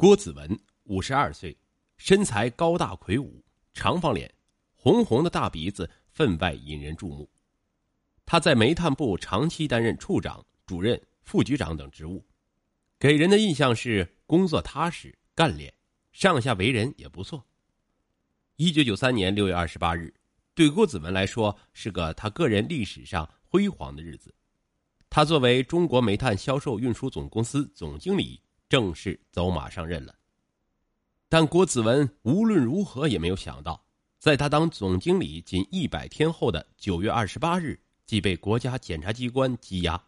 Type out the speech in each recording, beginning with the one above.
郭子文，五十二岁，身材高大魁梧，长方脸，红红的大鼻子分外引人注目。他在煤炭部长期担任处长、主任、副局长等职务，给人的印象是工作踏实、干练，上下为人也不错。一九九三年六月二十八日，对郭子文来说是个他个人历史上辉煌的日子。他作为中国煤炭销售运输总公司总经理，正式走马上任了。但郭子文无论如何也没有想到，在他当总经理仅一百天后的九月二十八日，即被国家检察机关羁押，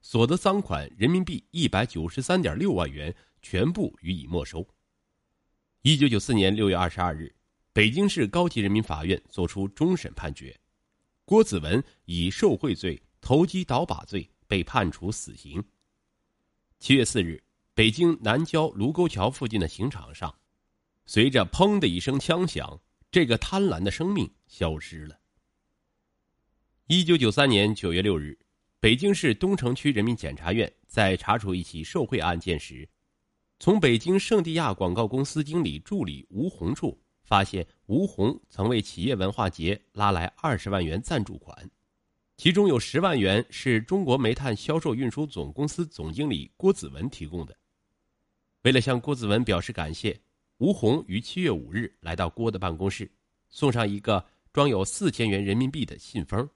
所得赃款人民币一百九十三点六万元全部予以没收。一九九四年六月二十二日，北京市高级人民法院作出终审判决，郭子文以受贿罪、投机倒把罪。被判处死刑。七月四日，北京南郊卢沟桥附近的刑场上，随着“砰”的一声枪响，这个贪婪的生命消失了。一九九三年九月六日，北京市东城区人民检察院在查处一起受贿案件时，从北京圣地亚广告公司经理助理吴红处发现，吴红曾为企业文化节拉来二十万元赞助款。其中有十万元是中国煤炭销售运输总公司总经理郭子文提供的。为了向郭子文表示感谢，吴红于七月五日来到郭的办公室，送上一个装有四千元人民币的信封。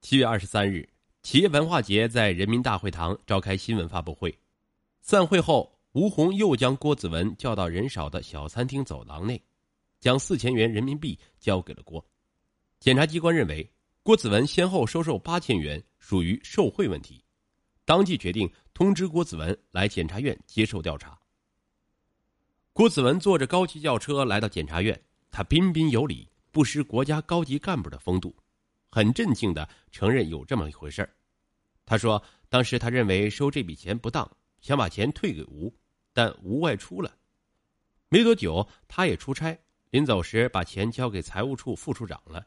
七月二十三日，企业文化节在人民大会堂召开新闻发布会。散会后，吴红又将郭子文叫到人少的小餐厅走廊内，将四千元人民币交给了郭。检察机关认为。郭子文先后收受八千元，属于受贿问题，当即决定通知郭子文来检察院接受调查。郭子文坐着高级轿车来到检察院，他彬彬有礼，不失国家高级干部的风度，很镇静的承认有这么一回事他说：“当时他认为收这笔钱不当，想把钱退给吴，但吴外出了。没多久，他也出差，临走时把钱交给财务处副处长了。”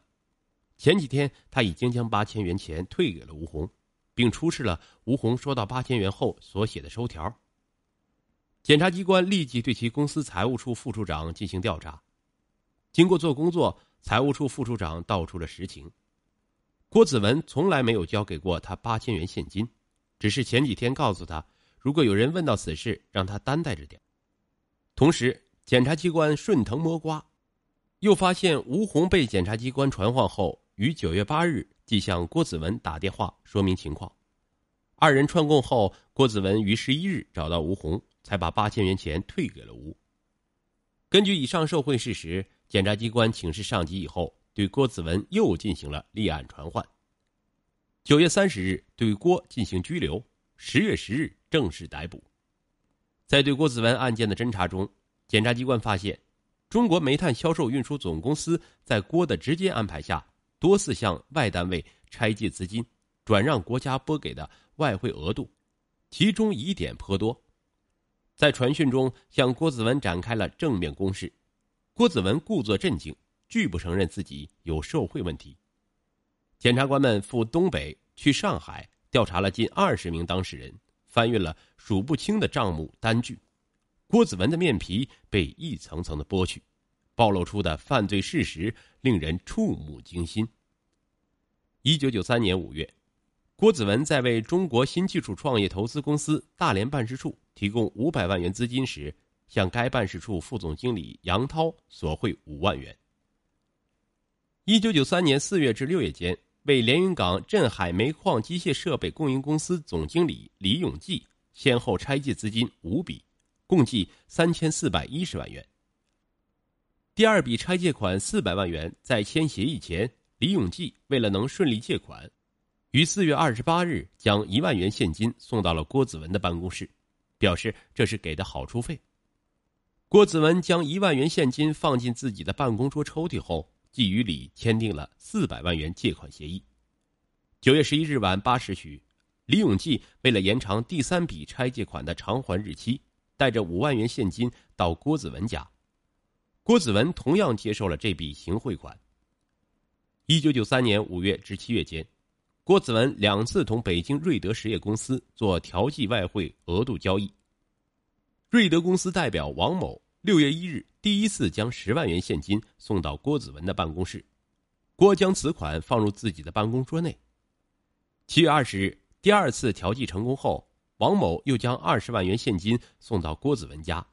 前几天他已经将八千元钱退给了吴红，并出示了吴红收到八千元后所写的收条。检察机关立即对其公司财务处副处长进行调查。经过做工作，财务处副处长道出了实情：郭子文从来没有交给过他八千元现金，只是前几天告诉他，如果有人问到此事，让他担待着点。同时，检察机关顺藤摸瓜，又发现吴红被检察机关传唤后。于九月八日，即向郭子文打电话说明情况。二人串供后，郭子文于十一日找到吴红，才把八千元钱退给了吴。根据以上受贿事实，检察机关请示上级以后，对郭子文又进行了立案传唤。九月三十日，对郭进行拘留；十月十日正式逮捕。在对郭子文案件的侦查中，检察机关发现，中国煤炭销售运输总公司在郭的直接安排下。多次向外单位拆借资金，转让国家拨给的外汇额度，其中疑点颇多。在传讯中，向郭子文展开了正面攻势。郭子文故作镇静，拒不承认自己有受贿问题。检察官们赴东北、去上海调查了近二十名当事人，翻阅了数不清的账目单据。郭子文的面皮被一层层的剥去。暴露出的犯罪事实令人触目惊心。一九九三年五月，郭子文在为中国新技术创业投资公司大连办事处提供五百万元资金时，向该办事处副总经理杨涛索贿五万元。一九九三年四月至六月间，为连云港镇海煤矿机械设备供应公司总经理李永记先后拆借资金五笔，共计三千四百一十万元。第二笔拆借款四百万元，在签协议前，李永记为了能顺利借款，于四月二十八日将一万元现金送到了郭子文的办公室，表示这是给的好处费。郭子文将一万元现金放进自己的办公桌抽屉后，即与李签订了四百万元借款协议。九月十一日晚八时许，李永记为了延长第三笔拆借款的偿还日期，带着五万元现金到郭子文家。郭子文同样接受了这笔行贿款。一九九三年五月至七月间，郭子文两次同北京瑞德实业公司做调剂外汇额度交易。瑞德公司代表王某六月一日第一次将十万元现金送到郭子文的办公室，郭将此款放入自己的办公桌内。七月二十日，第二次调剂成功后，王某又将二十万元现金送到郭子文家。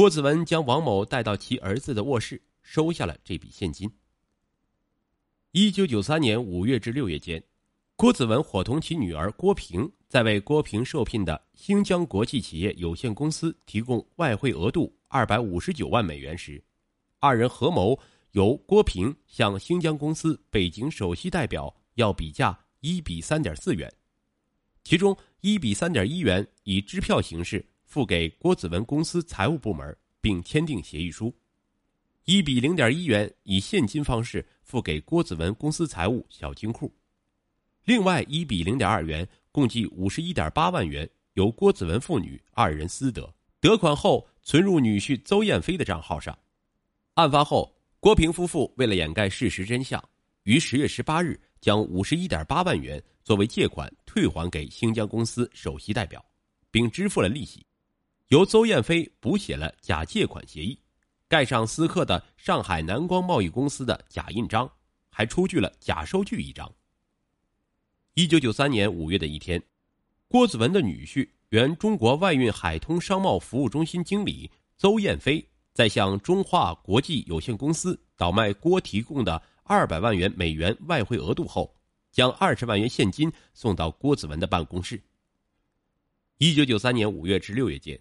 郭子文将王某带到其儿子的卧室，收下了这笔现金。一九九三年五月至六月间，郭子文伙同其女儿郭平，在为郭平受聘的新疆国际企业有限公司提供外汇额度二百五十九万美元时，二人合谋由郭平向新疆公司北京首席代表要比价一比三点四元，其中一比三点一元以支票形式付给郭子文公司财务部门，并签订协议书。一比零点一元以现金方式付给郭子文公司财务小金库，另外一比零点二元共计五十一点八万元由郭子文父女二人私得，得款后存入女婿邹艳飞的账号上。案发后，郭平夫妇为了掩盖事实真相，于十月十八日将五十一点八万元作为借款退还给新疆公司首席代表，并支付了利息，由邹艳飞补写了假借款协议。盖上私刻的上海南光贸易公司的假印章，还出具了假收据一张。一九九三年五月的一天，郭子文的女婿、原中国外运海通商贸服务中心经理邹艳飞，在向中化国际有限公司倒卖郭提供的二百万元美元外汇额度后，将二十万元现金送到郭子文的办公室。一九九三年五月至六月间。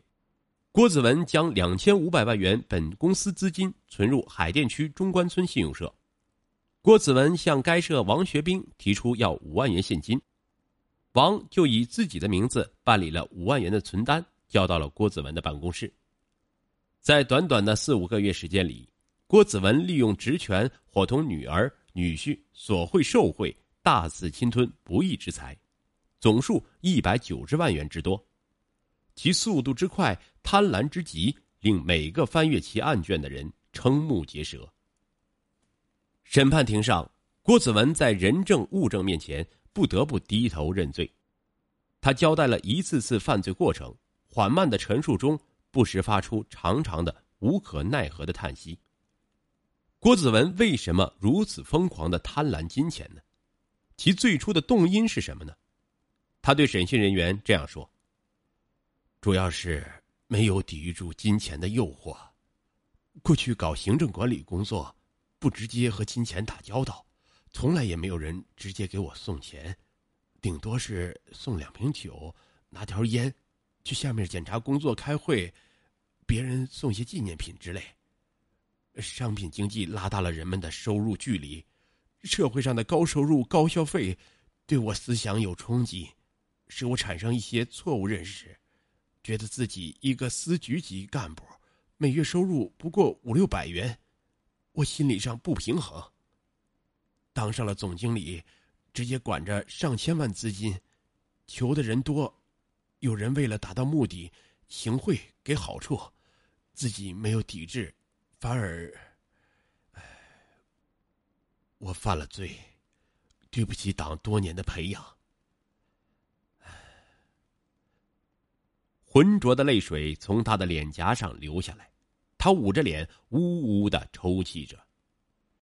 郭子文将两千五百万元本公司资金存入海淀区中关村信用社。郭子文向该社王学兵提出要五万元现金，王就以自己的名字办理了五万元的存单，交到了郭子文的办公室。在短短的四五个月时间里，郭子文利用职权伙同女儿、女婿索贿受贿，大肆侵吞不义之财，总数一百九十万元之多。其速度之快、贪婪之极，令每个翻阅其案卷的人瞠目结舌。审判庭上，郭子文在人证物证面前不得不低头认罪。他交代了一次次犯罪过程，缓慢的陈述中不时发出长长的无可奈何的叹息。郭子文为什么如此疯狂的贪婪金钱呢？其最初的动因是什么呢？他对审讯人员这样说。主要是没有抵御住金钱的诱惑。过去搞行政管理工作，不直接和金钱打交道，从来也没有人直接给我送钱，顶多是送两瓶酒、拿条烟，去下面检查工作、开会，别人送些纪念品之类。商品经济拉大了人们的收入距离，社会上的高收入、高消费，对我思想有冲击，使我产生一些错误认识。觉得自己一个司局级干部，每月收入不过五六百元，我心理上不平衡。当上了总经理，直接管着上千万资金，求的人多，有人为了达到目的行贿给好处，自己没有抵制，反而，唉我犯了罪，对不起党多年的培养。浑浊的泪水从他的脸颊上流下来，他捂着脸，呜呜的抽泣着。